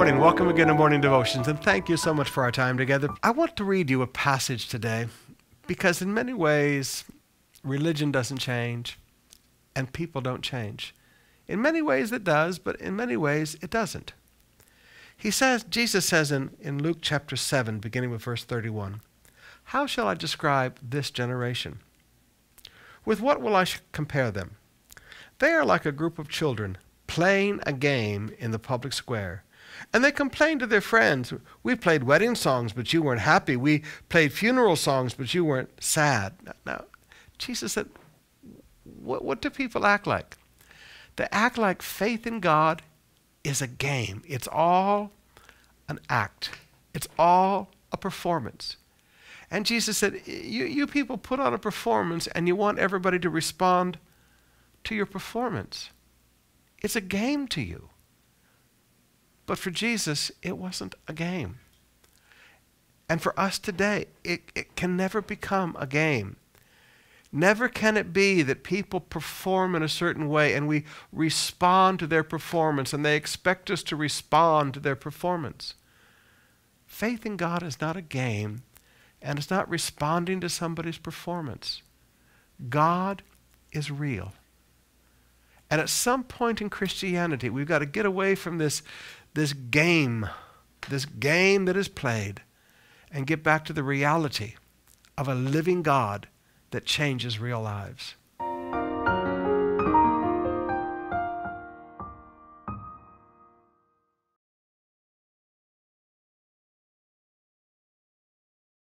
morning. Welcome again to Morning Devotions, and thank you so much for our time together. I want to read you a passage today because, in many ways, religion doesn't change and people don't change. In many ways, it does, but in many ways, it doesn't. He says, Jesus says in, in Luke chapter 7, beginning with verse 31, How shall I describe this generation? With what will I compare them? They are like a group of children playing a game in the public square. And they complained to their friends, We played wedding songs, but you weren't happy. We played funeral songs, but you weren't sad. Now, Jesus said, What, what do people act like? They act like faith in God is a game. It's all an act, it's all a performance. And Jesus said, you, you people put on a performance and you want everybody to respond to your performance. It's a game to you. But for Jesus, it wasn't a game. And for us today, it, it can never become a game. Never can it be that people perform in a certain way and we respond to their performance and they expect us to respond to their performance. Faith in God is not a game and it's not responding to somebody's performance. God is real. And at some point in Christianity, we've got to get away from this, this game, this game that is played, and get back to the reality of a living God that changes real lives.